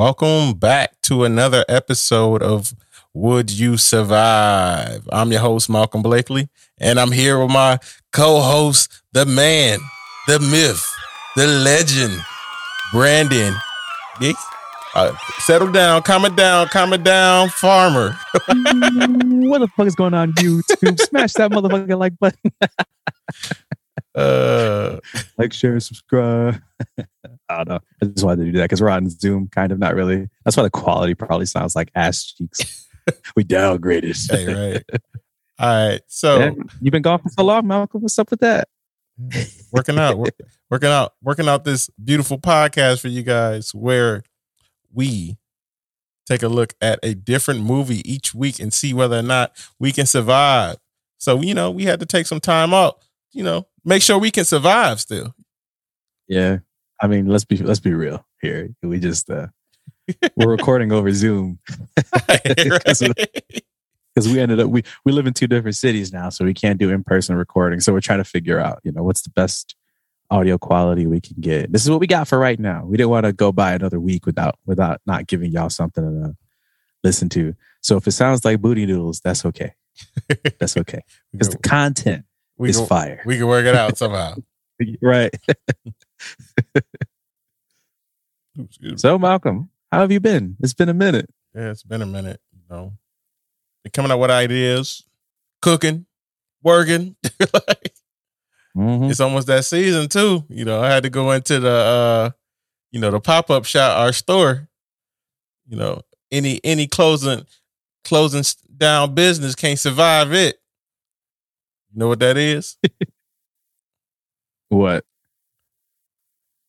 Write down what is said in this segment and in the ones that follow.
Welcome back to another episode of Would You Survive? I'm your host, Malcolm Blakely, and I'm here with my co host, the man, the myth, the legend, Brandon. Nick, uh, settle down, calm it down, calm it down, farmer. what the fuck is going on YouTube? Smash that motherfucking like button. Uh, like, share, subscribe. I don't know. I just wanted to do that because we're on Zoom, kind of not really. That's why the quality probably sounds like ass cheeks. we downgraded. hey, right. All right. So Yeah, you've been gone for so long, Malcolm. What's up with that? working out, wor- working out, working out this beautiful podcast for you guys where we take a look at a different movie each week and see whether or not we can survive. So, you know, we had to take some time out, you know, make sure we can survive still. Yeah. I mean, let's be let's be real here. We just uh we're recording over Zoom because we ended up we we live in two different cities now, so we can't do in person recording. So we're trying to figure out, you know, what's the best audio quality we can get. This is what we got for right now. We didn't want to go by another week without without not giving y'all something to uh, listen to. So if it sounds like booty noodles, that's okay. That's okay because the content we, is can, fire. we can work it out somehow. right. So Malcolm, how have you been? It's been a minute. Yeah, it's been a minute, you know. Been coming up with ideas, cooking, working. like, Mhm. it's almost that season too. You know, I had to go into the uh, you know, the pop-up shop, our store. You know, any any closing closing down business can't survive it. You know what that is? What?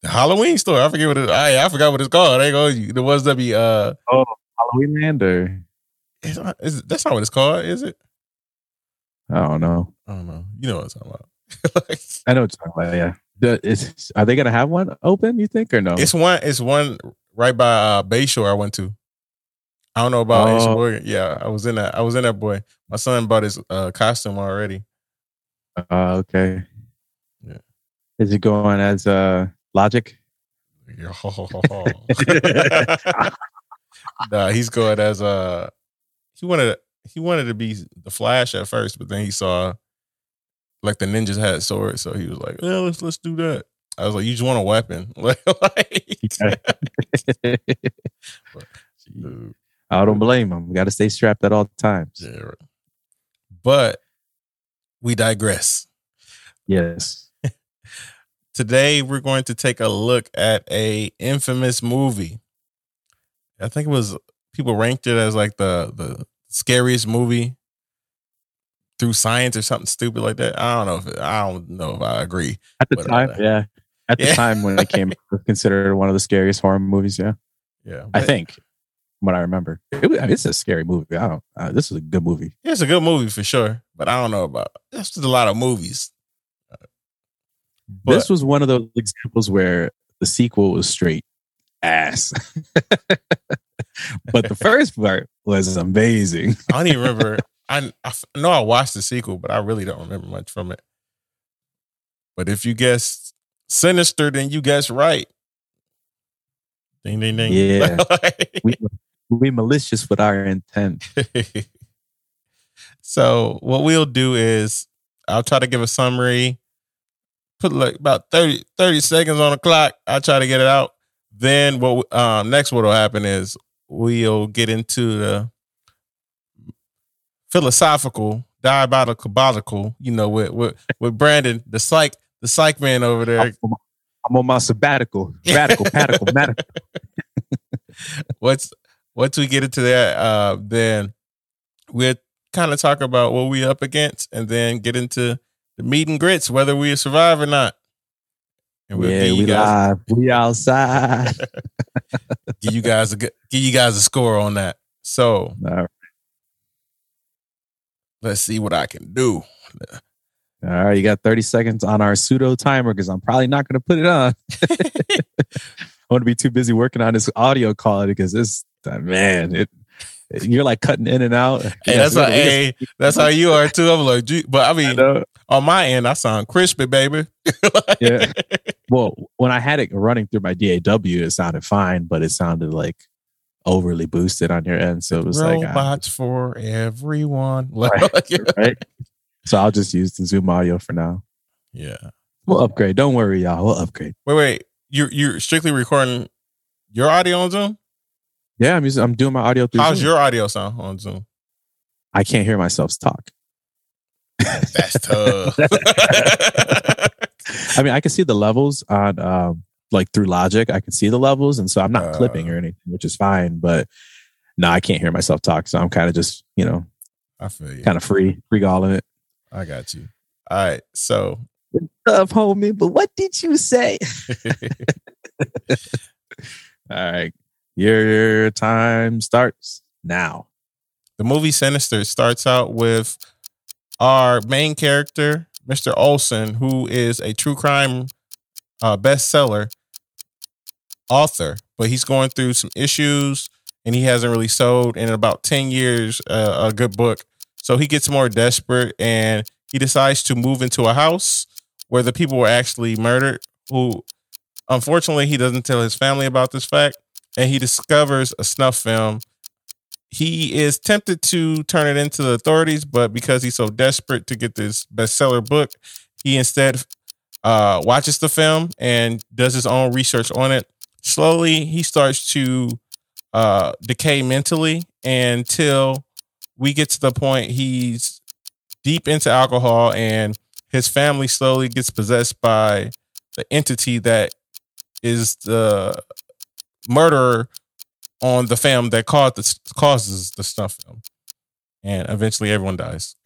The Halloween store. I forget what it I I forgot what it's called. Going you. The ones that be uh Halloween land or it's is, that's not what it's called, is it? I don't know. I don't know. You know what I'm talking about. like, I know what you're talking about. Yeah. The, is, are they gonna have one open? You think or no? It's one. It's one right by uh, Bayshore. I went to. I don't know about Oh. Warrior. Yeah, I was in that. I was in that boy. My son bought his uh, costume already. Uh, okay. Yeah. Is it going as uh logic? nah, he's going as a. he wanted he wanted to be the Flash at first, but then he saw like the ninjas had swords, so he was like, "Yeah, let's let's do that." I was like, "You just want a weapon?" like, dude. I don't blame him. We got to stay strapped at all times. Yeah, right. But we digress. Yes. Today we're going to take a look at a infamous movie. I think it was people ranked it as like the the scariest movie through science or something stupid like that. I don't know if it, I don't know if I agree. At the time, yeah. At the yeah. time when it came, was considered one of the scariest horror movies. Yeah, Yeah, I think. What I remember, it, was- I mean, it's a scary movie. I don't. Uh, this is a good movie. it's a good movie for sure. But I don't know about that's just a lot of movies. But, this was one of those examples where the sequel was straight ass, but the first part was amazing. I don't even remember. I know I watched the sequel, but I really don't remember much from it. But if you guess sinister, then you guess right. Ding ding ding. Yeah. we we malicious with our intent. so what we'll do is I'll try to give a summary. Put like about 30, 30 seconds on the clock. I'll try to get it out. Then what um next what'll happen is we'll get into the philosophical, diabolical, you know, with with with Brandon, the psych, the psych man over there. I'm, I'm on my sabbatical, radical, padical, medical. once once we get into that, uh, then we'll kind of talk about what we up against, and then get into the meat and grits, whether we survive or not. And we'll yeah, we guys live. We outside. give you guys a give you guys a score on that. So right. let's see what I can do. All right, you got 30 seconds on our pseudo timer because I'm probably not going to put it on. I want to be too busy working on this audio quality because this uh, man, it you're like cutting in and out. Hey, Yeah, that's how, gotta- we gotta- hey, that's how you are too. I'm like, but I I mean, know. On my end, I sound crispy, baby. Yeah. Well, when I had it running through my DAW, it sounded fine, but it sounded like overly boosted on your end. So it was like, ah, robots for everyone. Right. right? So I'll just use the Zoom audio for now. yeah. We'll upgrade. Don't worry, y'all. We'll upgrade. Wait, wait. You're you're strictly recording your audio on Zoom. Yeah, I'm using. I'm doing my audio through. How's Zoom. your audio sound on Zoom? I can't hear myself talk. That's tough. I mean, I can see the levels on um, like through Logic. I can see the levels, and so I'm not Uh. clipping or anything, which is fine. But no, I can't hear myself talk, so I'm kind of just you know I feel you. kind of free, free galling it. I got you. All right. So Love, homie, but what did you say? All right, your time starts now. the movie Sinister starts out with our main character, Mr. Olson, who is a true crime uh, bestseller author, but he's going through some issues and he hasn't really sold in about 10 years uh, a good book. So he gets more desperate and he decides to move into a house where the people were actually murdered, who unfortunately he doesn't tell his family about this fact. And he discovers a snuff film he is tempted to turn it into the authorities, but because he's so desperate to get this bestseller book, he instead uh, watches the film and does his own research on it. Slowly, he starts to uh, decay mentally until we get to the point he's deep into alcohol and his family slowly gets possessed by the entity that is the murderer on the fam that caused the, causes the snuff film, and eventually everyone dies.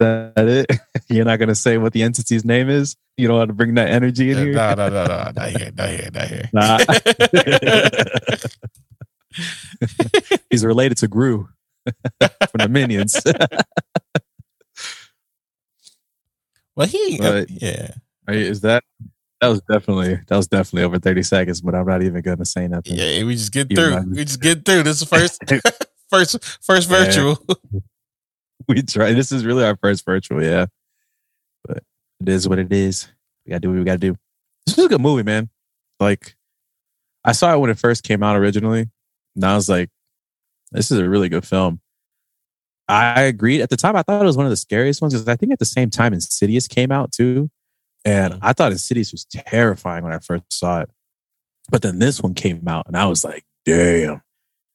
That it? You're not gonna say what the entity's name is. You don't want to bring that energy in here. nah, nah, nah, nah, not here, not here, not here. Nah. He's related to Gru from the Minions. well, he, uh, But- yeah, you- Is that that was definitely that was definitely over 30 seconds, but I'm not even gonna say nothing. yeah. We just get You through. We just get through. This is first, first, first Yeah. virtual. We try this is really our first virtual, yeah. But it is what it is. We gotta do what we gotta do. This was a good movie, man. Like I saw it when it first came out originally, and I was like, this is a really good film. I agreed. At the time, I thought it was one of the scariest ones because I think at the same time Insidious came out too. And Mhm. I thought Insidious was terrifying when I first saw it. But then this one came out and I was like, damn,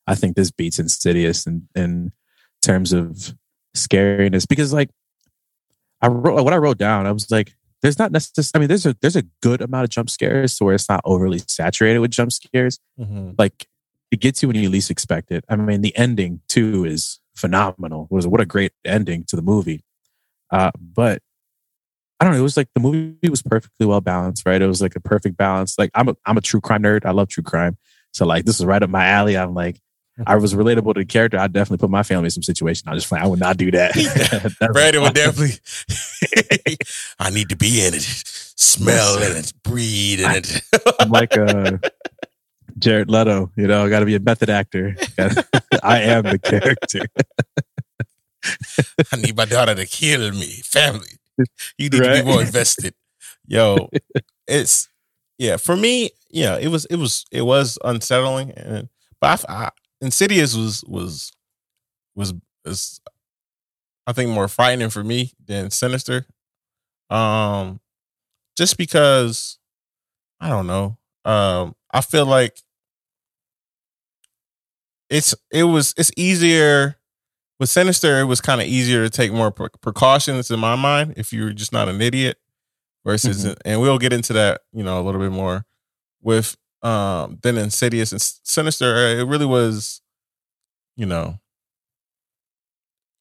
I think this beats Insidious in, in terms of scariness. Because like I wrote what I wrote down, I was like, there's not necessarily I mean, there's a there's a good amount of jump scares to where it's not overly saturated with jump scares Mhm. like it gets you when you least expect it. I mean, the ending too is phenomenal. It was what a great ending to the movie. Uh, but I don't know. It was like the movie was perfectly well balanced, right? It was like a perfect balance. Like I'm a I'm a true crime nerd. I love true crime. So like this is right up my alley. I'm like I was relatable to the character. I'd definitely put my family in some situation. I just like I would not do that. Brandon would definitely. I need to be in it, smell in it, breathe in it. I'm like uh Jared Leto, you know, I got to be a method actor. I am the character. I need my daughter to kill me. Family, you need to be more invested. Yo, it's yeah. For me, yeah, it was it was it was unsettling, and but I, I, Insidious was was was was I think more frightening for me than Sinister. Um, just because I don't know. Um, I feel like it's it was it's easier with Sinister. It was kind of easier to take more pre- precautions in my mind if you're just not an idiot. Versus, and we'll get into that, you know, a little bit more with um than Insidious and Sinister. uh, It really was, you know,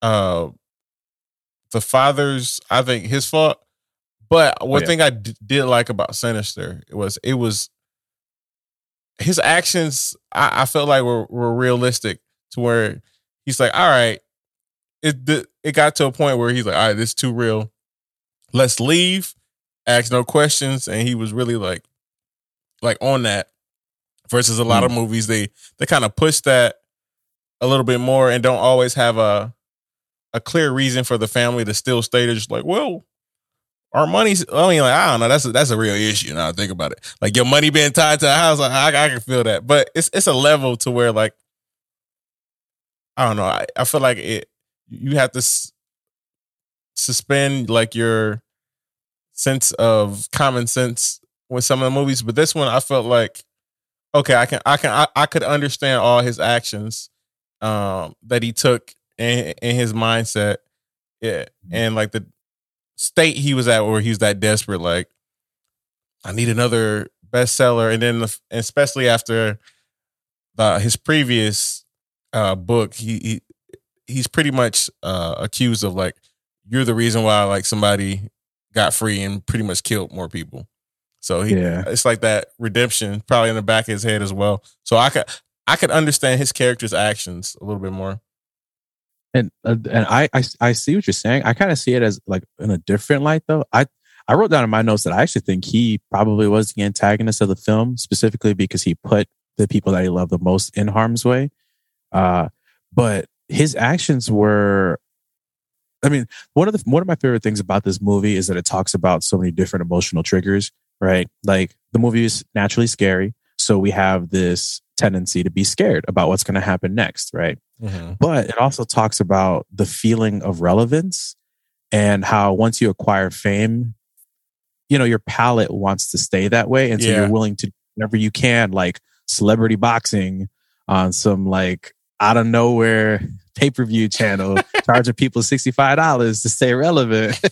uh, the father's. I think his fault. But one yeah. thing I d- did like about Sinister was it was his actions. I, I felt like were were realistic to where he's like, all right, it the, it got to a point where he's like, all right, this is too real. Let's leave. Ask no questions, and he was really like, like on that. Versus a lot of hmm. movies, they they kind of push that a little bit more and don't always have a a clear reason for the family to still stay there. Just like, well, our money's. I mean, like I don't know. That's a, that's a real issue. Now I think about it. Like your money being tied to a house, I, I, I can feel that. But it's it's a level to where like I don't know. I, I feel like it. You have to s- suspend like your sense of common sense with some of the movies, but this one I felt like okay, I can I can I, I could understand all his actions um that he took in, in his mindset. Yeah. And like the state he was at where he was that desperate, like, I need another bestseller. And then the, especially after uh, his previous uh book, he, he he's pretty much uh accused of like you're the reason why like somebody got free and pretty much killed more people. So he, Yeah. it's like that redemption probably in the back of his head as well. So I could I could understand his character's actions a little bit more. And uh, and I, I I see what you're saying. I kind of see it as like in a different light though. I I wrote down in my notes that I actually think he probably was the antagonist of the film, specifically because he put the people that he loved the most in harm's way. Uh, but his actions were, I mean, one of the one of my favorite things about this movie is that it talks about so many different emotional triggers. Right, like the movie is naturally scary, so we have this tendency to be scared about what's going to happen next. Right mm-hmm. but it also talks about the feeling of relevance and how once you acquire fame you know your palate wants to stay that way and so Yeah. you're willing to do whatever you can like celebrity boxing on some like out of nowhere pay-per-view channel charging people $65 to stay relevant.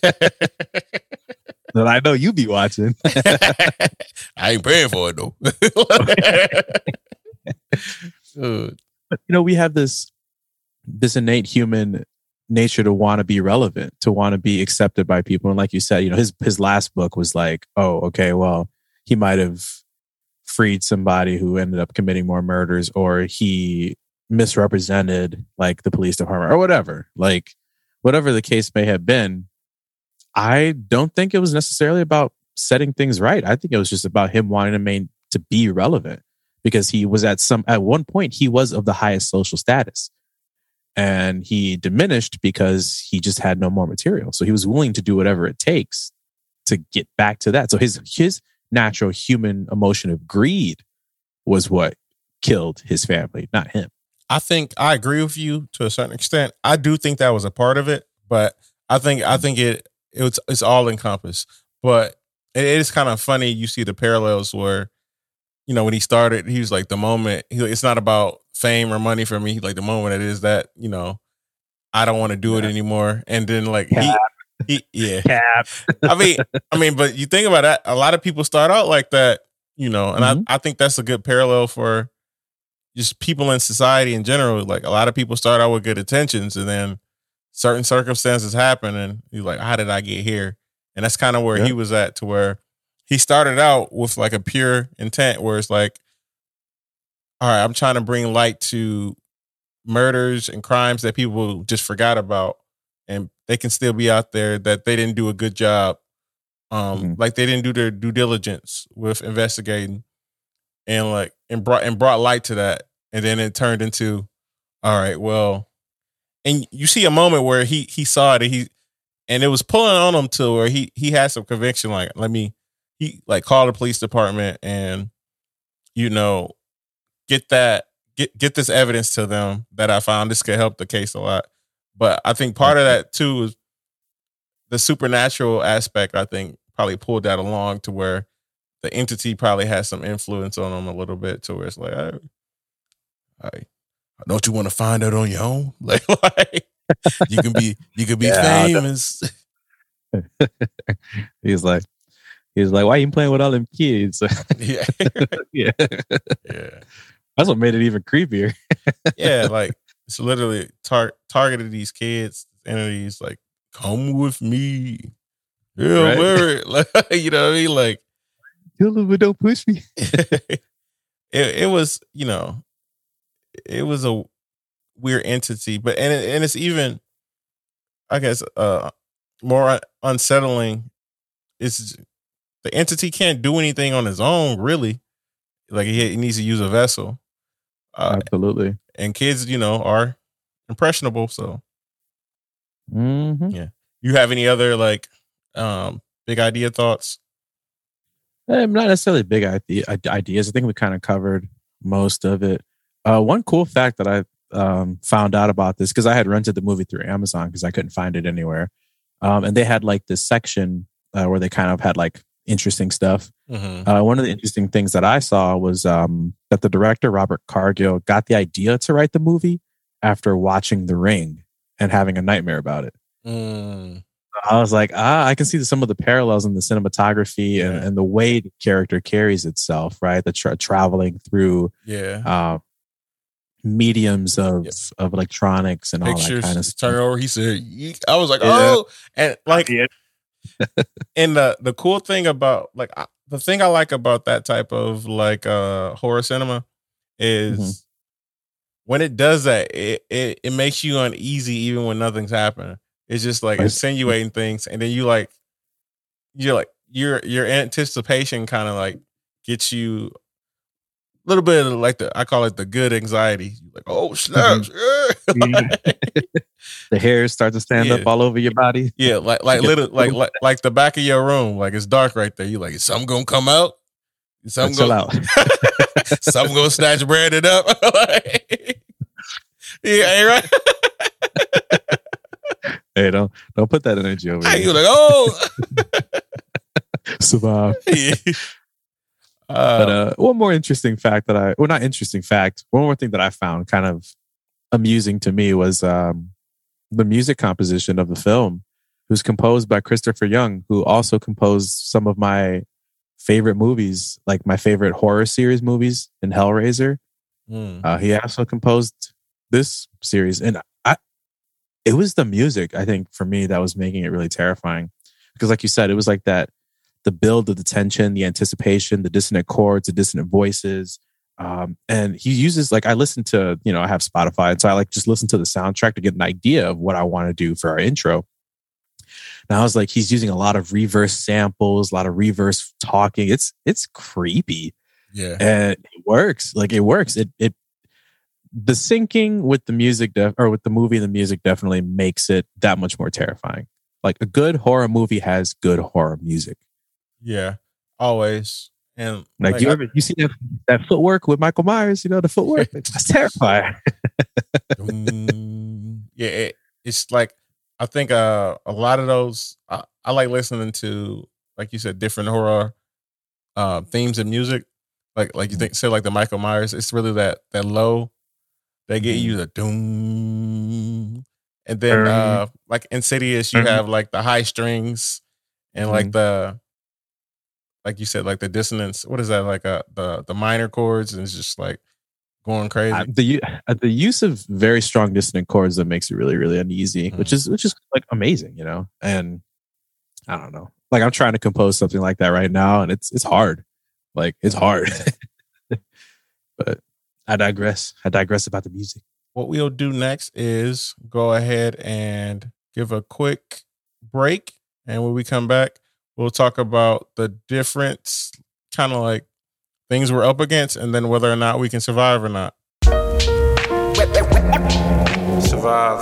That i know you be watching. I ain't paying for it though. But you know we have this this innate human nature to want to be relevant to want to be accepted by people. And like you said you know his his last book was like oh okay well he might have freed somebody who ended up committing more murders or he misrepresented like the police department or whatever. Like whatever the case may have been i don't think it was necessarily about setting things right. I think it was just about him wanting to main to be relevant because he was at some at one point he was of the highest social status. And he diminished because he just had no more material. So he was willing to do whatever it takes to get back to that. So his his natural human emotion of greed was what killed his family not him I think I agree with you to a certain extent. I do think that was a part of it, but I think I think it it's it's all encompassed. But it is kind of funny. You see the parallels where, you know, when he started, he was like the moment. He, it's not about fame or money for me. Like the moment it is that you know, I don't want to do it anymore. And then like he, he yeah. cap I mean, I mean, but you think about that. A lot of people start out like that, you know, and Mhm. I, I think that's a good parallel for just people in society in general. Like a lot of people start out with good intentions, and then certain circumstances happen, and you're like, "How did I get here?" And that's kind of where he was at, to where he started out with like a pure intent, where it's like, "All right, I'm trying to bring light to murders and crimes that people just forgot about." and they can still be out there that they didn't do a good job um Mhm. like they didn't do their due diligence with investigating and like and brought and brought light to that and then it turned into all right well and you see a moment where he he saw it and he and it was pulling on him to where he he had some conviction like let me he like call the police department and you know get that get get this evidence to them that I found this could help the case a lot but I think part of that too is the supernatural aspect. I think probably pulled that along to where the entity probably has some influence on them a little bit, to where it's like, I, I don't you want to find out on your own? Like, like you can be you can be Yeah, famous. he's like he's like why you playing with all them kids yeah, yeah yeah, that's what made it even creepier yeah. Like it's literally tar- targeted these kids, entities. Like, come with me. Yeah, Right. where? Like, you know what I mean? Like. kill him but don't push me it it was you know it was a weird entity but and it, and it's even I guess uh more unsettling is the entity can't do anything on his own, really. Like he, he needs to use a vessel. Uh, Absolutely. and kids, you know, are impressionable. So Mm-hmm. you have any other like um big idea thoughts? Eh, not necessarily big idea, ideas. I think we kind of covered most of it. Uh, one cool fact that I um, found out about this because I had rented the movie through Amazon because I couldn't find it anywhere, um, and they had like this section uh, where they kind of had like interesting stuff. Mm-hmm. Uh, one of the interesting things that I saw was um, that the director Robert Cargill got the idea to write the movie after watching The Ring and having a nightmare about it. Mm, I was like, ah, I can see some of the parallels in the cinematography and, and the way the character carries itself, right? The tra- traveling through yeah. uh, mediums of Yep. of electronics and all that kind of turn over. He said, "Yeek." I was like, Yeah. oh, and like, Yeah. and the the cool thing about like I, the thing I like about that type of like uh horror cinema is Mhm. when it does that, it, it it makes you uneasy even when nothing's happening. It's just like Right. insinuating things, and then you like you're like your your anticipation kind of like gets you a little bit of like the I call it the good anxiety. Like, oh mm-hmm. snaps, yeah. The hairs start to stand up all over your body. Yeah, like like little like, like like the back of your room, like it's dark right there. You like, is something gonna come out? Is something Chill gonna out. something gonna snatch Brandon up? yeah, ain't right. hey, don't don't put that energy over you like, oh, Survive. Yeah. But Uh, uh, one more interesting fact that I, well, not interesting fact, one more thing that I found kind of amusing to me was um, the music composition of the film, who's composed by Christopher Young, who also composed some of my favorite movies, like my favorite horror series movies in Hellraiser. mm, Uh, he also composed this series, and I, it was the music I think for me that was making it really terrifying, because like you said, it was like that, the build of the tension, the anticipation, the dissonant chords, the dissonant voices, um, and he uses like I listen to, you know, I have Spotify, and so I like just listen to the soundtrack to get an idea of what I want to do for our intro. And I was like, he's using a lot of reverse samples, a lot of reverse talking. It's it's creepy. Yeah, and it works. Like it works. It it the syncing with the music def- or with the movie and the music definitely makes it that much more terrifying. Like a good horror movie has good horror music yeah, always. And like, like, you ever you see that, that footwork with michael myers you know the footwork that's terrifying yeah, it, it's like I think uh, a lot of those I, I like listening to, like you said, different horror uh, themes and music. Like like you think say like the Michael Myers, it's really that that low. They get you the doom, and then uh, like Insidious, you Mhm. have like the high strings and like the like you said like the dissonance. What is that like uh, the the minor chords and it's just like going crazy. Uh, the uh, the use of very strong dissonant chords that makes it really really uneasy, which is which is like amazing, you know. And I don't know, like I'm trying to compose something like that right now, and it's it's hard, like it's hard. but I digress. I digress about the music. what we'll do next is go ahead and give a quick break. And when we come back, we'll talk about the difference, kind of like things we're up against, and then whether or not we can survive or not. Survive.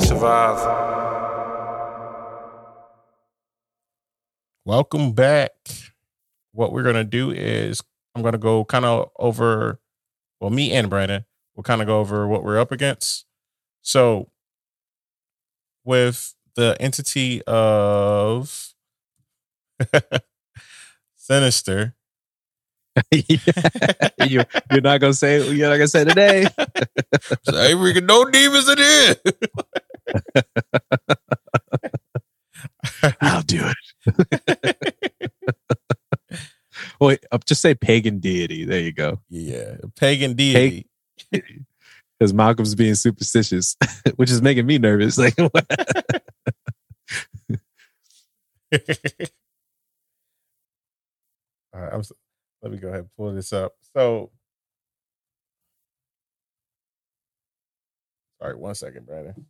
Survive. Welcome back. What we're going to do is I'm going to go kind of over, well, me and Brandon will kind of go over what we're up against. So, with the entity of Sinister, you, you're not gonna say. You're not gonna say today. Say we can no demons in here. I'll do it. Wait, just say pagan deity. There you go. yeah, pagan deity. Because Malcolm's being superstitious, which is making me nervous. Like, what? All right, I'm, s- let me go ahead and pull this up. So, all right, one second, Brandon.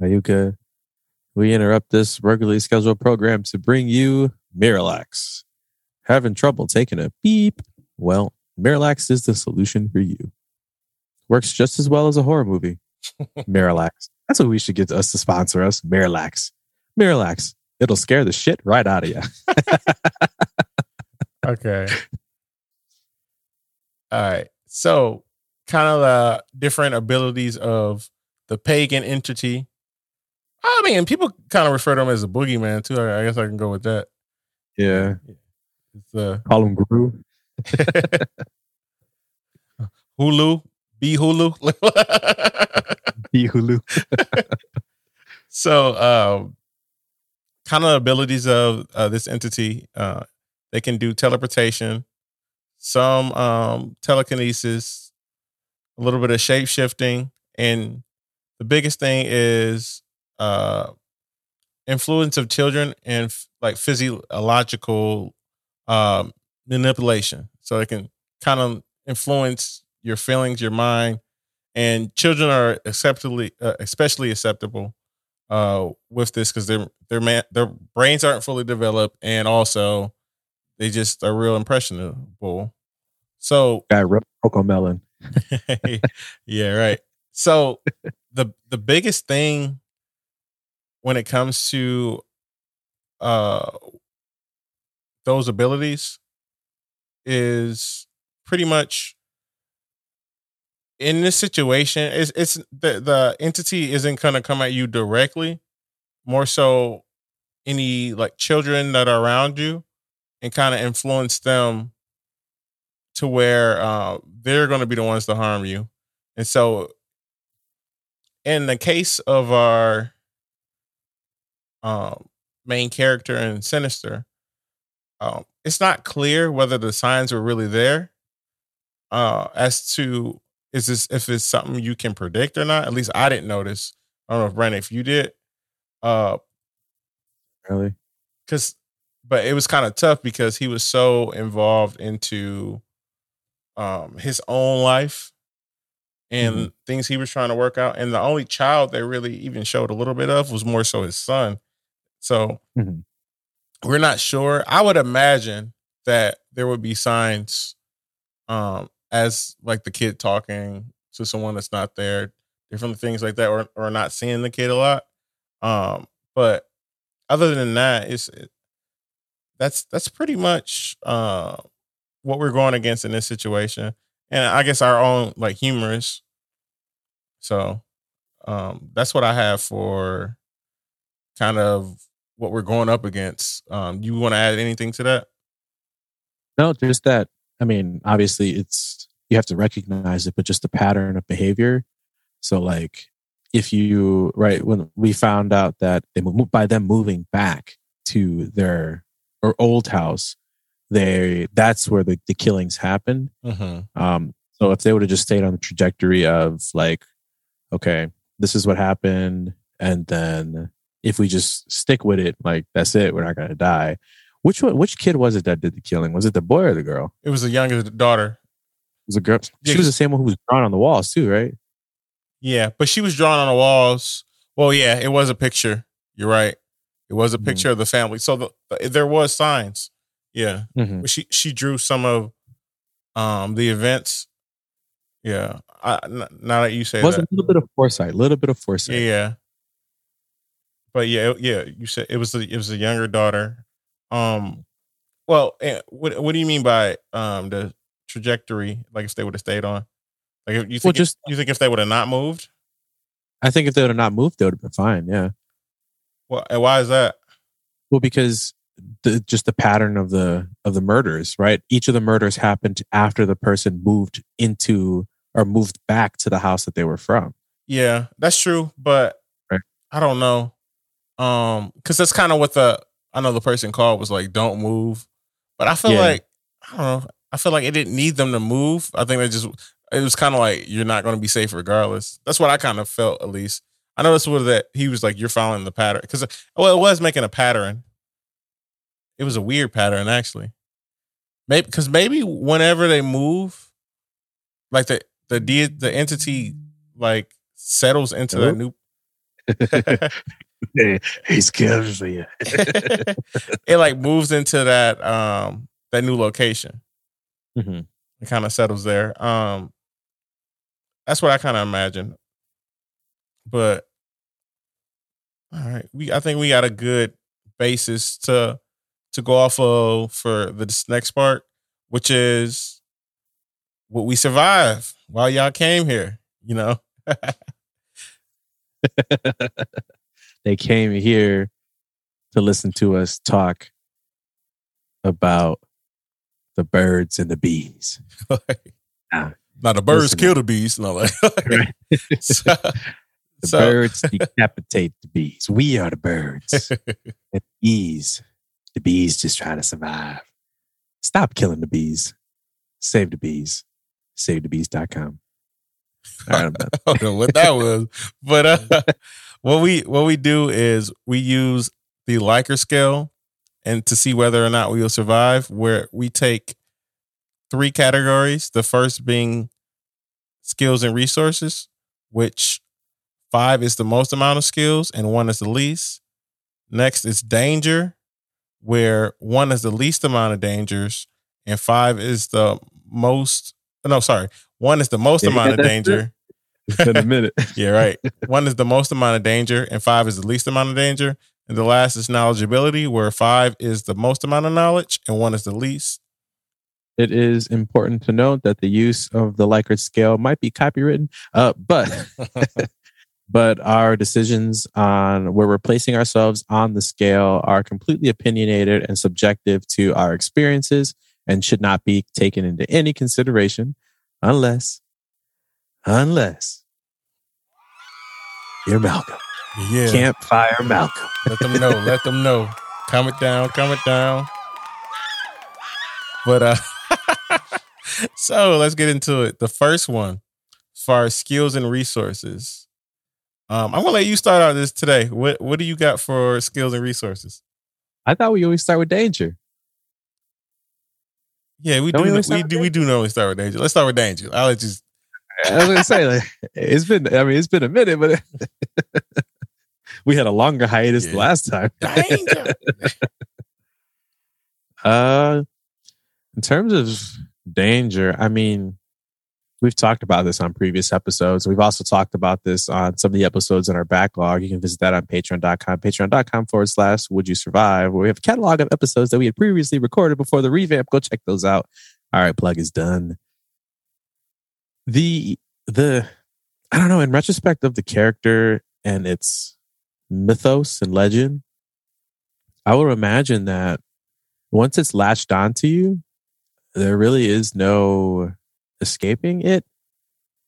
Are you good? We interrupt this regularly scheduled program to bring you Miralax. Having trouble taking a beep? Well, Miralax is the solution for you. Works just as well as a horror movie. Miralax. That's what we should get us to sponsor us. Miralax. Miralax. It'll scare the shit right out of you. Okay. All right. So, kind of the different abilities of the pagan entity. I mean, people kind of refer to him as a boogeyman too. I guess I can go with that. yeah. It's uh, Call him Guru. Hulu, be Hulu. be Hulu. so, um, kind of abilities of uh, this entity. Uh, they can do teleportation, some um, telekinesis, a little bit of shape shifting, and the biggest thing is uh, influence of children and f- like physiological um, manipulation. So it can kind of influence your feelings, your mind, and children are acceptably, uh, especially acceptable uh, with this because their their man their brains aren't fully developed, and also they just are real impressionable. So Guy Coco Melon. yeah, right. So the the biggest thing when it comes to uh those abilities is pretty much in this situation it's it's the the entity isn't to come at you directly more so any like children that are around you and kind of influence them to where uh, they're going to be the ones to harm you. And so, in the case of our um, main character in Sinister, um, it's not clear whether the signs were really there. Uh, as to is this if it's something you can predict or not? At least I didn't notice. I don't know if Brandon, if you did. Uh, Really? because but it was kind of tough because he was so involved into um his own life and things he was trying to work out and the only child they really even showed a little bit of was more so his son so Mhm. We're not sure. I would imagine that there would be signs um as like the kid talking to someone that's not there different things like that or, or not seeing the kid a lot. Um but other than that it's that's that's pretty much uh what we're going against in this situation. And i guess our own like humorous. So um that's what i have for kind of what we're going up against um you want to add anything to that No, just that. I mean, obviously, it's you have to recognize it, but just the pattern of behavior. So, like, if you right when we found out that they moved by them moving back to their or old house, they that's where the, the killings happened. mm-hmm. Um, so if they would have just stayed on the trajectory of like, okay, this is what happened, and then if we just stick with it, like that's it, we're not gonna die. Which one? Which kid was it that did the killing? Was it the boy or the girl? it was the youngest daughter It was a girl. Yeah, She was the same one who was drawn on the walls too, right? yeah but she was drawn on the walls well yeah it was a picture you're right it was a Mhm. picture of the family so the, the- there was signs yeah Mm-hmm. But she she drew some of um the events. Yeah, I, now that you say Was a that, little bit of foresight, a little bit of foresight. yeah, yeah. But yeah, yeah, you said it was the it was a younger daughter. Um, well, eh, what what do you mean by um the trajectory? Like if they would have stayed on, like if you think Well, if- just- you think if they would have not moved, I think if they would have not moved, they would have been fine. Yeah. well, and why is that? Well, because the just the pattern of the of the murders, right? Each of the murders happened after the person moved into or moved back to the house that they were from. Yeah, that's true, but Right. I don't know. Um, because that's kind of what the another person called was like, "Don't move," but I feel Yeah. like I don't know. I feel like it didn't need them to move. I think they just it was kind of like you're not going to be safe regardless. That's what I kind of felt at least. I noticed what that he was like, "You're following the pattern," because well, it was making a pattern. It was a weird pattern actually. maybe because maybe whenever they move, like the the the entity like settles into that new. He's coming for you. it like moves into that um that new location. hmm It kind of settles there. Um, that's what I kind of imagine. But all right, we I think we got a good basis to to go off of for this next part, which is what we survive while y'all came here. You know, they came here to listen to us talk about the birds and the bees. now the birds Listen kill the bees. No, like, so, The so- birds decapitate the bees. We are the birds. and the bees, the bees just try to survive. Stop killing the bees. Save the bees. SaveTheBees.com. All right, I'm. I don't know what that was, but uh, what we what we do is we use the Likert scale and to see whether or not we will survive. Where we take three categories. The first being skills and resources, which five is the most amount of skills and one is the least. Next is danger, where one is the least amount of dangers and five is the most. No, sorry, one is the most amount of danger. It's been a minute. Yeah, right. One is the most amount of danger, and five is the least amount of danger. And the last is knowledgeability, where five is the most amount of knowledge and one is the least. It is important to note that the use of the Likert scale might be copywritten, uh, but but our decisions on where we're placing ourselves on the scale are completely opinionated and subjective to our experiences and should not be taken into any consideration unless unless you're Malcolm. yeah. Campfire Malcolm. Let them know. Let them know. Calm it down. Calm it down. But uh so let's get into it. The first one, as far as skills and resources. Um, I'm gonna let you start out this today. What what do you got for skills and resources? I thought we always start with danger. Yeah, we Don't we do. always We do. with We do normally start with danger. Let's start with danger. I'll let you. I was gonna say, like, it's been. I mean, it's been a minute, but we had a longer hiatus the last time. Danger. Uh, in terms of danger, I mean, we've talked about this on previous episodes. We've also talked about this on some of the episodes in our backlog. You can visit that on patreon.com, patreon.com forward slash would you survive, where we have a catalog of episodes that we had previously recorded before the revamp. Go check those out. All right, plug is done. The, the, I don't know, in retrospect of the character and its mythos and legend, I would imagine that once it's latched onto you, there really is no escaping it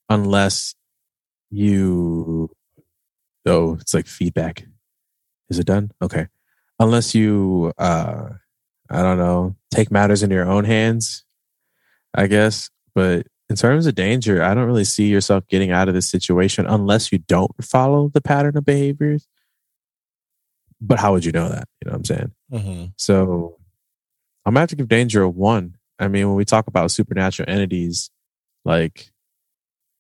unless you oh it's like feedback. Is it done? Okay. Unless you uh i don't know take matters into your own hands i guess but in terms of danger i don't really see yourself getting out of this situation unless you don't follow the pattern of behaviors but how would you know that you know what i'm saying Mhm. so I'm gonna have to give danger a one. I mean, when we talk about supernatural entities, like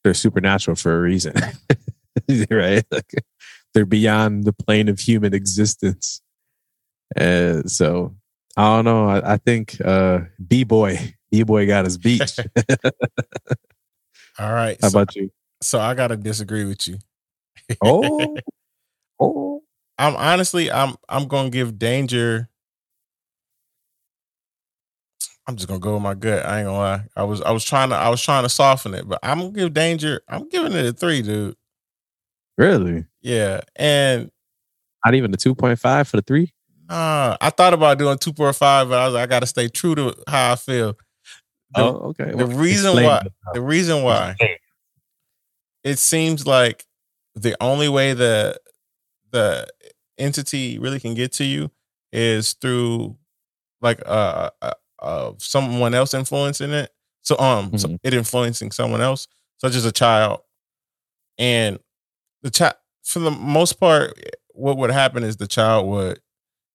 they're supernatural for a reason, right? Like they're beyond the plane of human existence. Uh, so I don't know. I, I think uh, B boy, B boy got his beat. All right. How So, about you? so I gotta disagree with you. Oh, oh, I'm honestly, I'm I'm gonna give danger. I'm just gonna go with my gut. I ain't gonna lie. I was I was trying to I was trying to soften it, but I'm gonna give danger. I'm giving it a three, dude. really? Yeah, and Not even the two point five for the three? uh, I thought about doing two point five, but I was like, I gotta stay true to how I feel. The, oh, okay. the reason Explain why it. the reason why it seems like the only way the the entity really can get to you is through like uh, uh, uh someone else influencing it so um so Mhm. it influencing someone else such as a child and the child for the most part what would happen is the child would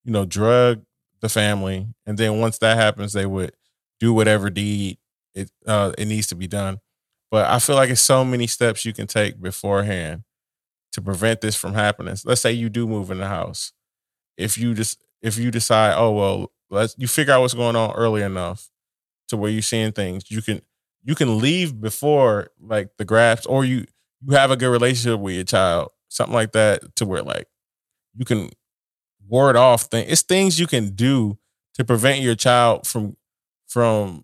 you know drug the family and then once that happens they would do whatever deed it uh, it needs to be done. But I feel like it's so many steps you can take beforehand to prevent this from happening. Let's say you do move in the house. If you just if you decide, oh well, let's you figure out what's going on early enough to where you're seeing things, you can you can leave before like the graphs, or you you have a good relationship with your child, something like that, to where like you can ward off things. It's things you can do to prevent your child from from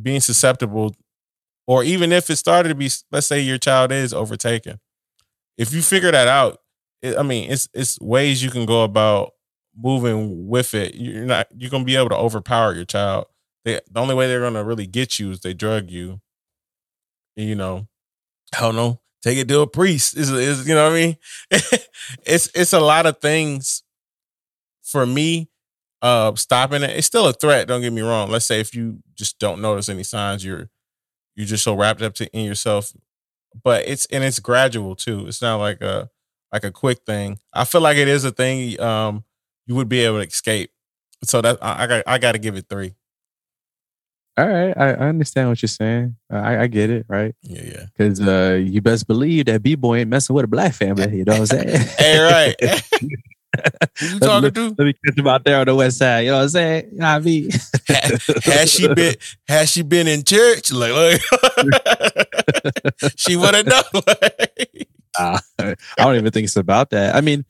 being susceptible or even if it started to be let's say your child is overtaken if you figure that out it, i mean it's it's ways you can go about moving with it. You're not you're gonna be able to overpower your child. They, the only way they're gonna really get you is they drug you. You know i don't know take it to a priest is is you know what i mean? It's it's a lot of things for me uh stopping it it's still a threat don't get me wrong let's say if you just don't notice any signs you're you're just so wrapped up to, in yourself but it's and it's gradual too it's not like a like a quick thing i feel like it is a thing um you would be able to escape so that i, I got i got to give it three All right, I, I understand what you're saying. I, I get it, right? yeah yeah Because uh, you best believe that B boy ain't messing with a black family. You know what I'm saying? hey right who you talking let, to let me catch him out there on the west side. You know what I'm saying? You know what I mean? has she been has she been in church like, like she to know Nah, I don't even think it's about that. I mean,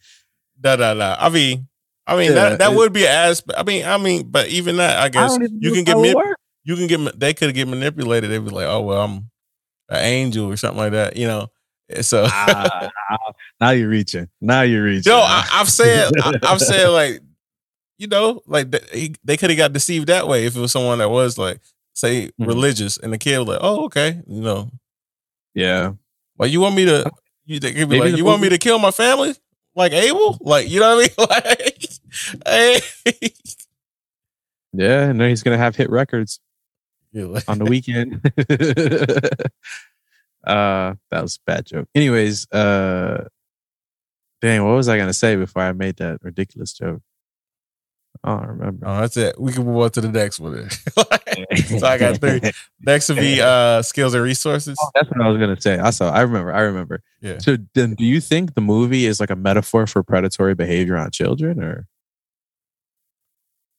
No, no, no. I mean, I mean Yeah, that that would be an aspect. I mean, I mean, but even that, I I guess don't you can get how it ma- work. you can get they could get manipulated. They'd be like, oh well, I'm an angel or something like that. You know. So Ah, now you're reaching. Now you're reaching. yo, I, I've said I, I've said like, you know, like th- he, they could have got deceived that way if it was someone that was like, say, Mhm. religious, and the kid was like, oh okay, you know, yeah. like you want me to, you they could be Maybe like, you want me to kill my family? Like Abel, like you know what I mean? Like, hey, Yeah, and then he's gonna have hit records Yeah, like- on the weekend. Uh that was a bad joke. Anyways, uh dang, what was I gonna say before I made that ridiculous joke? I don't remember. Oh, that's it. We can move on to the next one. so I got three. Next would be uh skills and resources. Oh, that's what I was gonna say. I saw. I remember. I remember. Yeah. So then, do you think the movie is like a metaphor for predatory behavior on children, or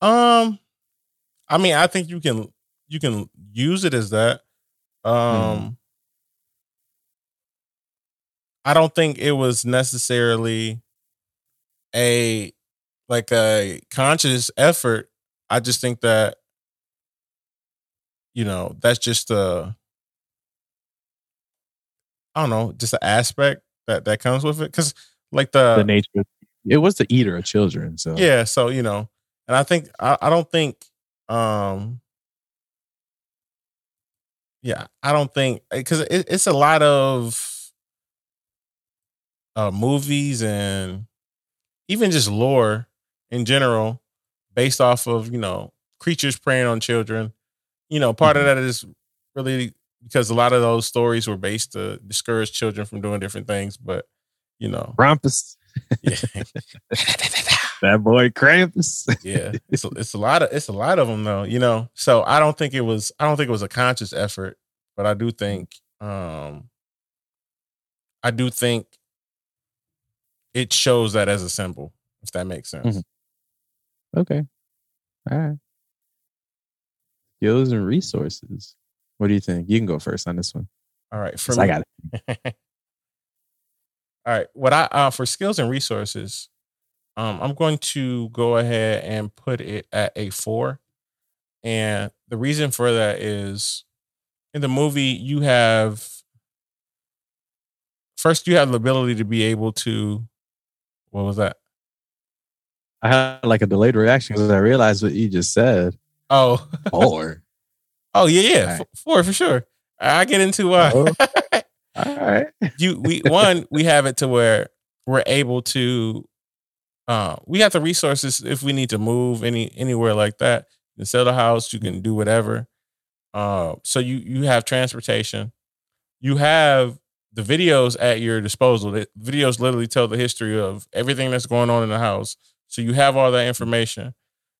Um, I mean, I think you can you can use it as that. Um, I don't think it was necessarily a like a conscious effort. I just think that you know that's just a I don't know, just an aspect that that comes with it because like the the nature? It was the eater of children. So yeah so you know and i think i, I don't think um yeah i don't think because it, it's a lot of uh movies and even just lore in general based off of you know creatures preying on children. You know part Mhm. of that is really because a lot of those stories were based to discourage children from doing different things but you know. Krampus, yeah. That boy Krampus. yeah it's a, it's a lot of it's a lot of them though you know? So i don't think it was i don't think it was a conscious effort but i do think um i do think it shows that as a symbol if that makes sense Mhm. okay, all right. Skills and resources. What do you think? You can go first on this one. all right for 'Cause I got it. all right what i uh for skills and resources um i'm going to go ahead and put it at a four and the reason for that is in the movie you have first you have the ability to be able to what was that? I had like a delayed reaction because I realized what you just said. oh. Or oh yeah yeah. Alright. f- four for sure. I get into uh Oh. all right. you we one we have it to where we're able to uh we have the resources if we need to move any anywhere like that. You can sell the house you can do whatever. Uh so you you have transportation. You have the videos at your disposal. The videos literally tell the history of everything that's going on in the house. So you have all that information.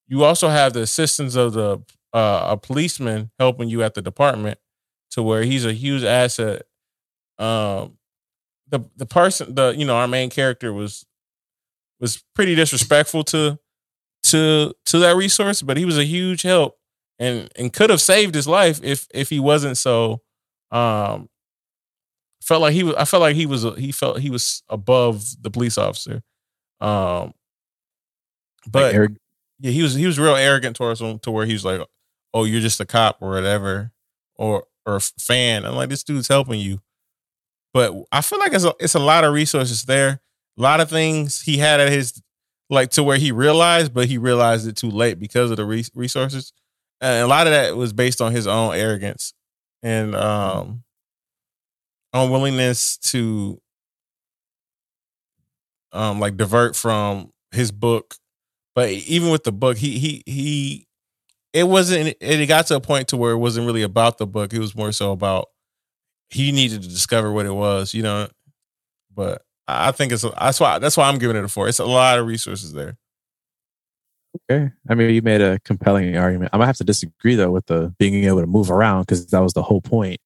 You also have the assistance of the uh, a policeman helping you at the department to where he's a huge asset. Um, the the person, the you know, our main character was was pretty disrespectful to to to that resource, but he was a huge help and and could have saved his life if if he wasn't so um felt like he was I felt like he was he felt he was above the police officer. Um but Like yeah, he was he was real arrogant towards him to where he was like, "Oh, you're just a cop or whatever, or or a fan." I'm like, this dude's helping you, but I feel like it's a it's a lot of resources there, a lot of things he had at his like to where he realized, but he realized it too late because of the re- resources, and a lot of that was based on his own arrogance and um unwillingness to um like divert from his book. But even with the book he he he it wasn't it got to a point to where it wasn't really about the book. It was more so about he needed to discover what it was you know? But i think it's that's why that's why i'm giving it a four. It's a lot of resources there. Okay. I mean, you made a compelling argument. I'm gonna have to disagree though with the being able to move around because that was the whole point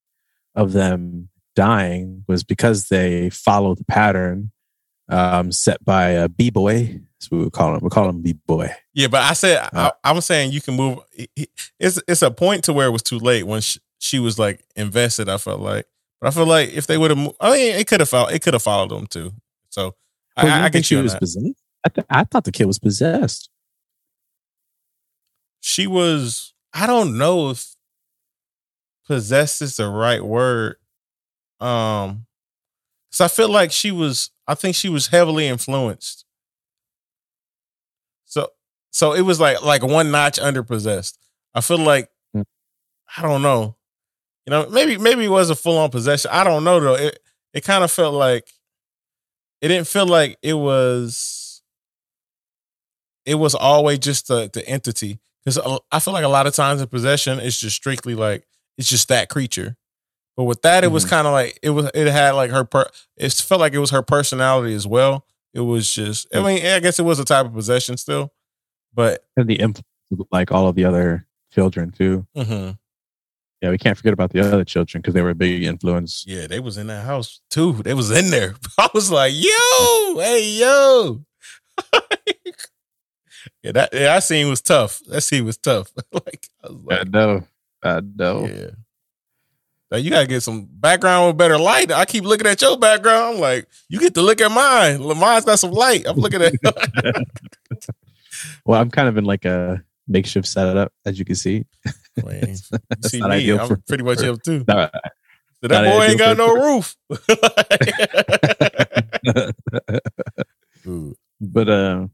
of them dying was because they follow the pattern um, set by a b boy. That's what we would call him. We call him b boy. yeah but i said Uh, I, i'm saying you can move it's it's a point to where it was too late when she, she was like invested i felt like but i feel like if they would have i mean it could have followed it could have followed them too so I, I, I think get she you was that. possessed. I, th- I thought the kid was possessed. she was i don't know if possessed is the right word um because i feel like she was i think she was heavily influenced. So so it was like like one notch under possessed i feel like Hmm. i don't know. You know maybe maybe it was a full-on possession. I don't know though. It it kind of felt like it didn't feel like it was it was always just the the entity. Because I feel like a lot of times in possession it's just strictly like it's just that creature. But with that, it was Mhm. kind of like it was. It had like her. Per, it felt like it was her personality as well. It was just. I mean, I guess it was a type of possession still, but And the influence like all of the other children too. mhm. Yeah, we can't forget about the other children because they were a big influence. yeah, they was in that house too. They was in there. I was like, yo, hey, yo. yeah, that yeah, that scene was tough. That scene was tough. like, I was like, know. I know. Yeah. Now you gotta get some background with better light. I keep looking at your background. I'm like, you get to look at mine. Mine's got some light. I'm looking at. Well, I'm kind of in like a makeshift setup, as you can see. Man, you That's see not me. ideal I'm for- pretty much for- up too. No, So that boy ain't got no roof. But uh,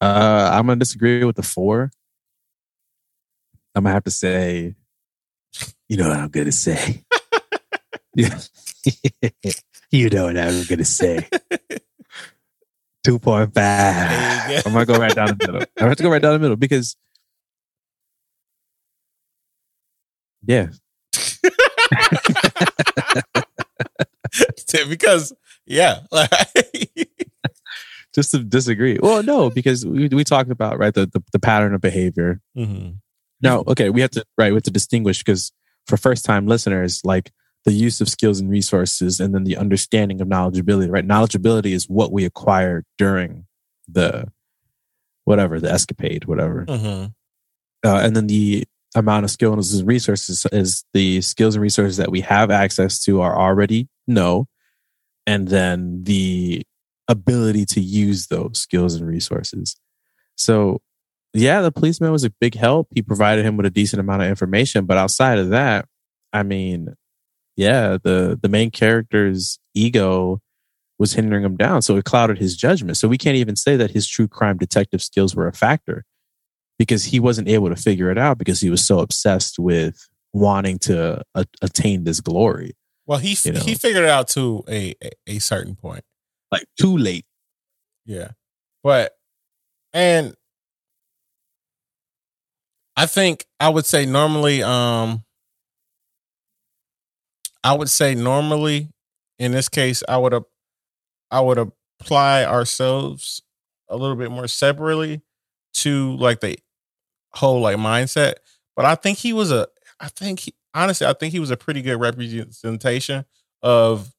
uh, I'm gonna disagree with the four. I'm gonna have to say, you know what I'm gonna say. You know what I'm gonna say. Two point five. There you go. I'm gonna go right down the middle. I have to go right down the middle because, yeah, because yeah, just to disagree. Well, no, because we, we talked about right the, the the pattern of behavior. Mhm. Now, okay, we have to right we have to distinguish because for first time listeners, like the use of skills and resources, and then the understanding of knowledgeability. Right, knowledgeability is what we acquire during the whatever the escapade, whatever. Mhm. uh, and then the amount of skills and resources is the skills and resources that we have access to are already know and then the ability to use those skills and resources so yeah the policeman was a big help he provided him with a decent amount of information but outside of that i mean yeah the the main character's ego was hindering him down so it clouded his judgment so we can't even say that his true crime detective skills were a factor because he wasn't able to figure it out because he was so obsessed with wanting to a- attain this glory. Well, he You know. he figured it out to a, a a certain point. Like too late. Yeah. But and I think I would say normally um I would say normally in this case I would I would apply ourselves a little bit more separately to like the whole like mindset. But I think he was a I think he, honestly I think he was a pretty good representation of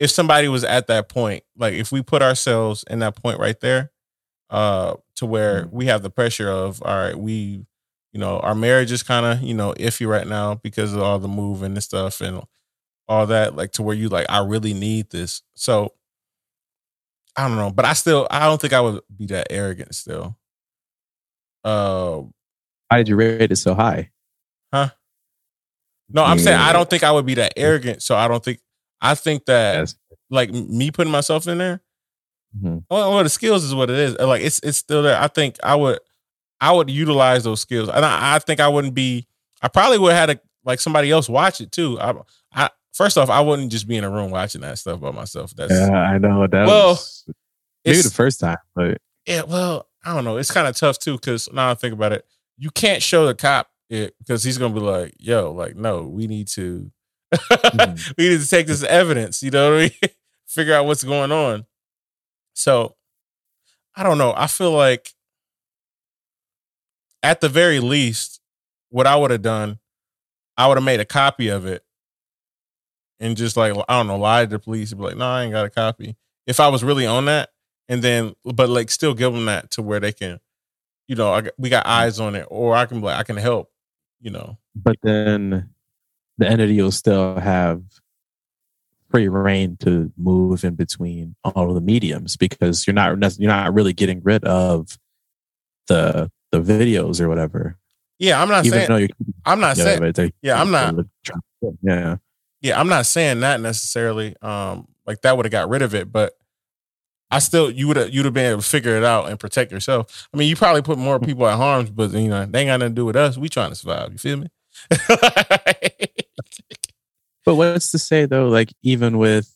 if somebody was at that point, like if we put ourselves in that point right there, uh, to where Mhm. we have the pressure of, all right, we, you know, our marriage is kind of, you know, iffy right now because of all the moving and stuff and all that, like to where you like, I really need this. So I don't know, but I still, I don't think I would be that arrogant still. Uh, Why did you rate it so high? Huh? No, I'm saying I don't think I would be that arrogant. So I don't think, I think that Yes. like me putting myself in there, Mhm. well, well, the skills is what it is. Like it's it's still there. I think I would I would utilize those skills, and I, I think I wouldn't be. I probably would have had a, like somebody else watch it too. I, I first off, I wouldn't just be in a room watching that stuff by myself. That's Yeah, I know that. Well, was maybe the first time, but yeah. Well, I don't know. It's kind of tough too because now I think about it, you can't show the cop it because he's gonna be like, "Yo, like, no, we need to, Mhm. we need to take this evidence." You know what I mean? Figure out what's going on. So, I don't know. I feel like, at the very least, what I would have done, I would have made a copy of it, and just like I don't know, lied to the police and be like, "No, I ain't got a copy." If I was really on that, and then but like still give them that to where they can, you know, I, we got eyes on it, or I can be like I can help, you know. but then the entity will still have free reign to move in between all of the mediums because you're not you're not really getting rid of the the videos or whatever. Yeah, I'm not Even saying though you're I'm not saying they- yeah, I'm not yeah. yeah, I'm not saying that necessarily. Um, like that would have got rid of it, but I still you would have you'd have been able to figure it out and protect yourself. I mean, you probably put more people at harms, but you know they ain't got nothing to do with us. We trying to survive. You feel me? But what's to say though? Like even with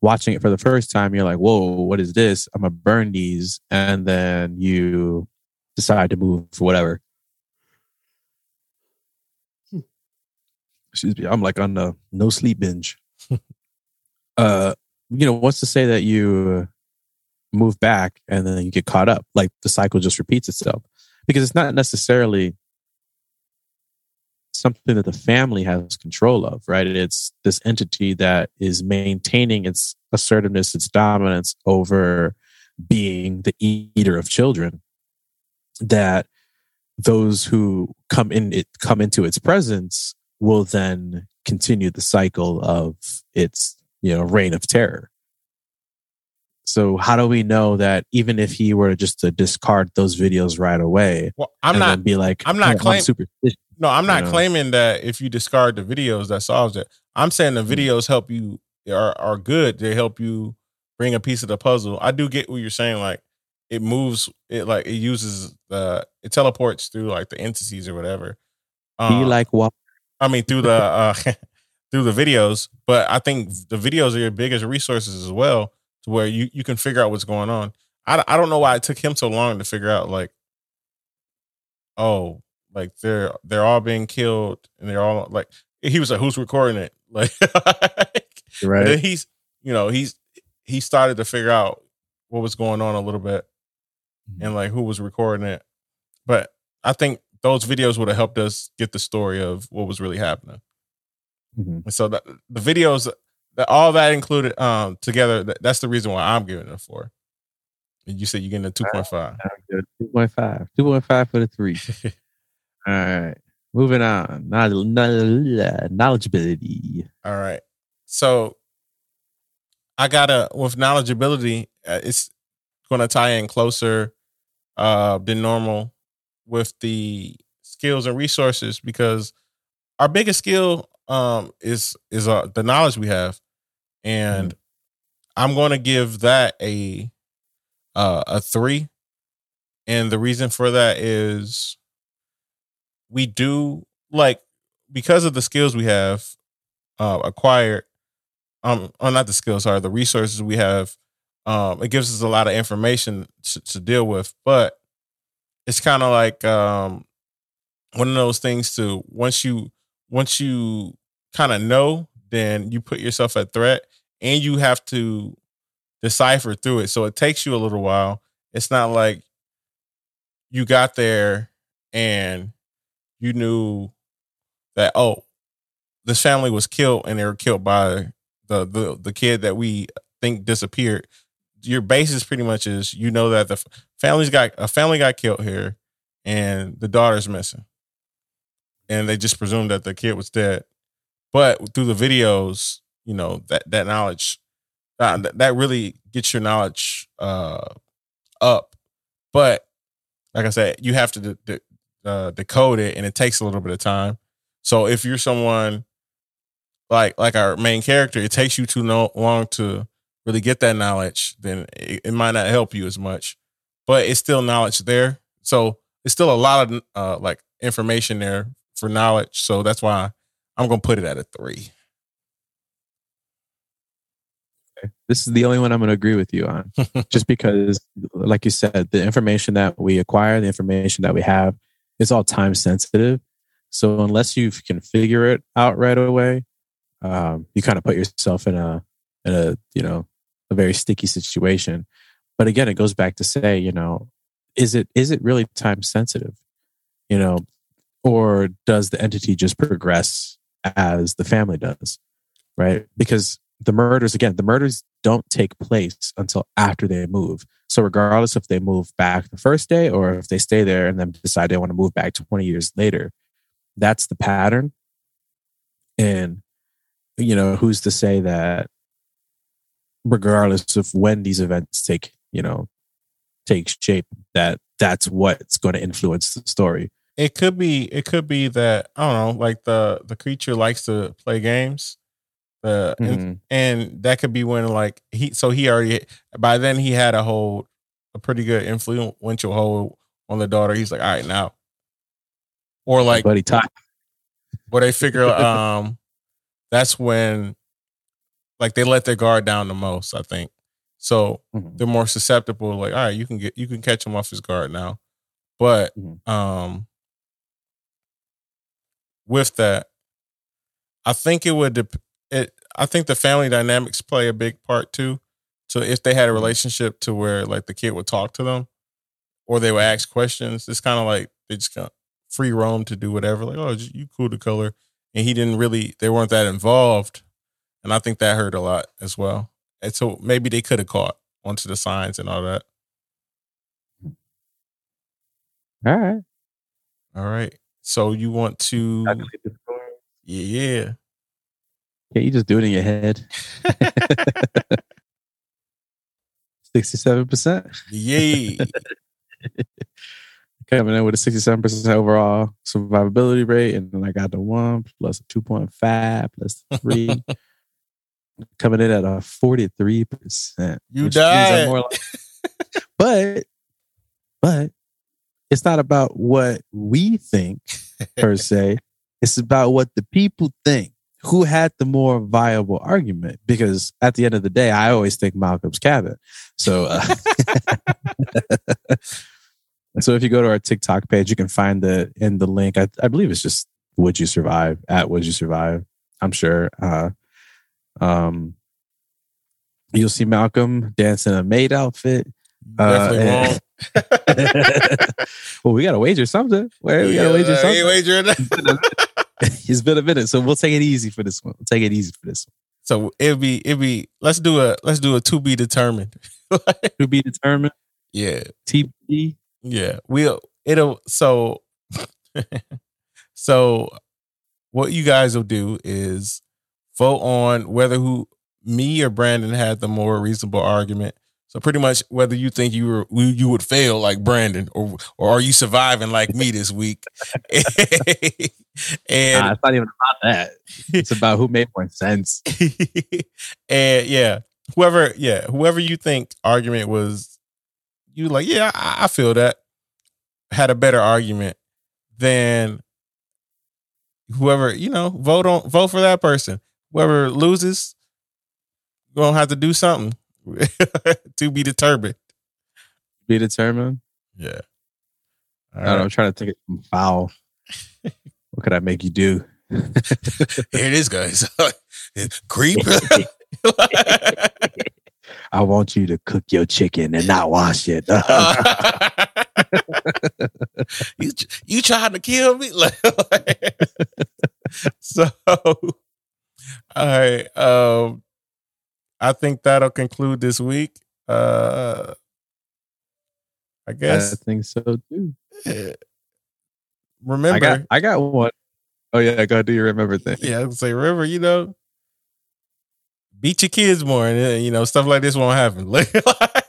watching it for the first time, you're like, "Whoa, what is this? I'm gonna burn these," and then you decide to move for whatever. Excuse me, I'm like on the no sleep binge. uh, you know, what's to say that you move back and then you get caught up? Like the cycle just repeats itself because it's not necessarily something that the family has control of, right? It's this entity that is maintaining its assertiveness, its dominance over being the eater of children. That those who come in it come into its presence will then continue the cycle of its you know reign of terror. So how do we know that even if he were just to discard those videos right away, well, I'm not. be like, I'm not "Oh, claim- superstitious. No, I'm not you know. claiming that if you discard the videos that solves it. I'm saying the Mm. videos help you are are good. They help you bring a piece of the puzzle. I do get what you're saying. Like it moves. It like it uses the it teleports through like the entities or whatever. Be Um, like what? I mean through the uh through the videos, but I think the videos are your biggest resources as well, to where you you can figure out what's going on. I I don't know why it took him so long to figure out like, oh, like they're they're all being killed and they're all like he was like who's recording it like Right. he's you know he's he started to figure out what was going on a little bit and like who was recording it but i think those videos would have helped us get the story of what was really happening Mhm. and so the, the videos that all that included um together that, that's the reason why i'm giving it a four and you said you're getting a 2.5 2.5. 2.5 for the three. All right. Moving on. Knowl- knowl- Knowledgeability. All right. So I gotta with knowledgeability, uh, it's gonna tie in closer uh than normal with the skills and resources because our biggest skill um is is uh, the knowledge we have, and I'm gonna give that a uh a three, and the reason for that is we do like because of the skills we have uh, acquired um oh, not the skills sorry the resources we have um it gives us a lot of information to, to deal with but it's kind of like um one of those things to once you once you kind of know then you put yourself at threat and you have to decipher through it so it takes you a little while it's not like you got there and you knew that oh, this family was killed and they were killed by the the the kid that we think disappeared. Your basis pretty much is you know that the family's got a family got killed here, and the daughter's missing, and they just presume that the kid was dead. But through the videos, you know that that knowledge uh, that really gets your knowledge uh, up. But like I said, you have to de- de- uh, decode it, and it takes a little bit of time. So if you're someone like like our main character, it takes you too long to really get that knowledge, then it, it, might not help you as much. But it's still knowledge there. So it's still a lot of uh, like information there for knowledge. So that's why I'm gonna put it at a three. This is the only one I'm going to agree with you on, just because, like you said, the information that we acquire, the information that we have, is all time sensitive. So unless you can figure it out right away, um, you kind of put yourself in a in a you know a very sticky situation. But again, it goes back to say, you know, is it is it really time sensitive? You know, or does the entity just progress as the family does? Right? Because the murders again the murders don't take place until after they move so regardless if they move back the first day or if they stay there and then decide they want to move back 20 years later that's the pattern and you know who's to say that regardless of when these events take you know take shape that that's what's going to influence the story it could be it could be that i don't know like the the creature likes to play games uh, mm-hmm. and, and, that could be when like he so he already by then he had a hold a pretty good influential hold on the daughter. He's like, all right now. Or like buddy talk. Where they figure um that's when like they let their guard down the most, I think. So mm-hmm. they're more susceptible, like, all right, you can get you can catch him off his guard now. But mm-hmm. um with that, I think it would dep- it I think the family dynamics play a big part too. So if they had a mm-hmm. relationship to where like the kid would talk to them or they would ask questions, it's kind of like they just of free roam to do whatever. Like, oh, you cool to color. And he didn't really, they weren't that involved. And I think that hurt a lot as well. And so maybe they could have caught onto the signs and all that. All right. All right. So you want to. Yeah. Yeah. Can't you just do it in your head? 67%. Yay. Coming in with a 67% overall survivability rate. And then I got the one 2.5 plus three. Coming in at a 43%. You died. Like, but, but it's not about what we think per se. It's about what the people think who had the more viable argument? Because at the end of the day, I always think Malcolm's cabin. So, uh, so if you go to our TikTok page, you can find the in the link. I, I believe it's just "Would you survive?" at "Would you survive?" I'm sure. Uh, um, you'll see Malcolm dance in a maid outfit. Definitely uh, well, we got to wager something. Where we got to wager something. Wagering. it's been a minute, so we'll take it easy for this one. We'll take it easy for this one. So it'll be it'll be let's do a let's do a to be determined. to be determined. Yeah. TB. Yeah. We'll it'll so so what you guys will do is vote on whether who me or Brandon had the more reasonable argument so pretty much whether you think you were you would fail like Brandon or or are you surviving like me this week? and nah, it's not even about that. It's about who made more sense. and yeah, whoever yeah, whoever you think argument was you like, yeah, I, I feel that had a better argument than whoever, you know, vote on vote for that person. Whoever loses, gonna have to do something. to be determined. Be determined. Yeah. All I don't know. I'm trying to think of foul. what could I make you do? Here it is, guys. Creep. I want you to cook your chicken and not wash it. you you trying to kill me? So, all right. Um, I think that'll conclude this week. Uh, I guess I think so too. remember. I got I got one. Oh yeah, go do your remember thing. yeah, I was say remember. You know, beat your kids more, and uh, you know stuff like this won't happen.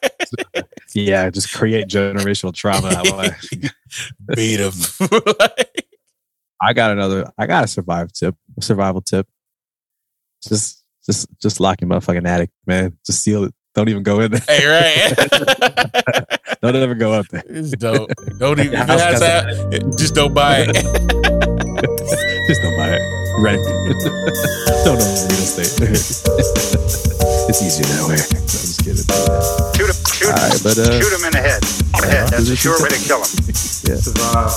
Yeah, just create generational trauma. beat them. I got another. I got a survival tip, survival tip. Just, just, just lock your motherfucking attic, man. Just seal it. Don't even go in there. hey, right? Don't ever go up there. it's dope. Don't even. Your If it house has got that, just don't buy it. Just don't buy it. Rent. don't own real estate. it's easier that way. No, I'm just kidding. Shoot him, shoot him, All right, but uh, shoot him in the head. The head. That's a sure way to kill him. Survive.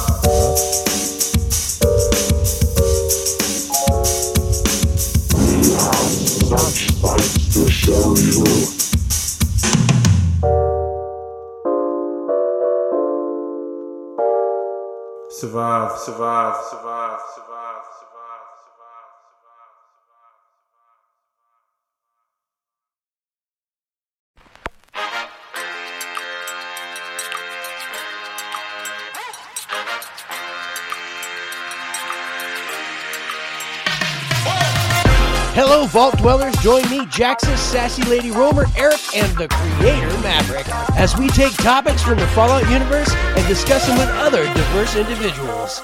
Survive, survive, survive, survive, Hello, Vault Dwellers. Join me, Jackson, Sassy Lady Romer, Eric, and the Creator Maverick as we take topics from the Fallout universe and discuss them with other diverse individuals.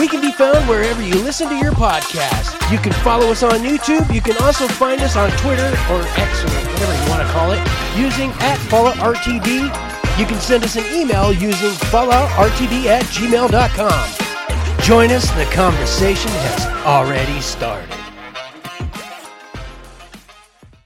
We can be found wherever you listen to your podcast. You can follow us on YouTube. You can also find us on Twitter or X or whatever you want to call it using at FalloutRTD. You can send us an email using falloutrtd at gmail.com. Join us, the conversation has already started.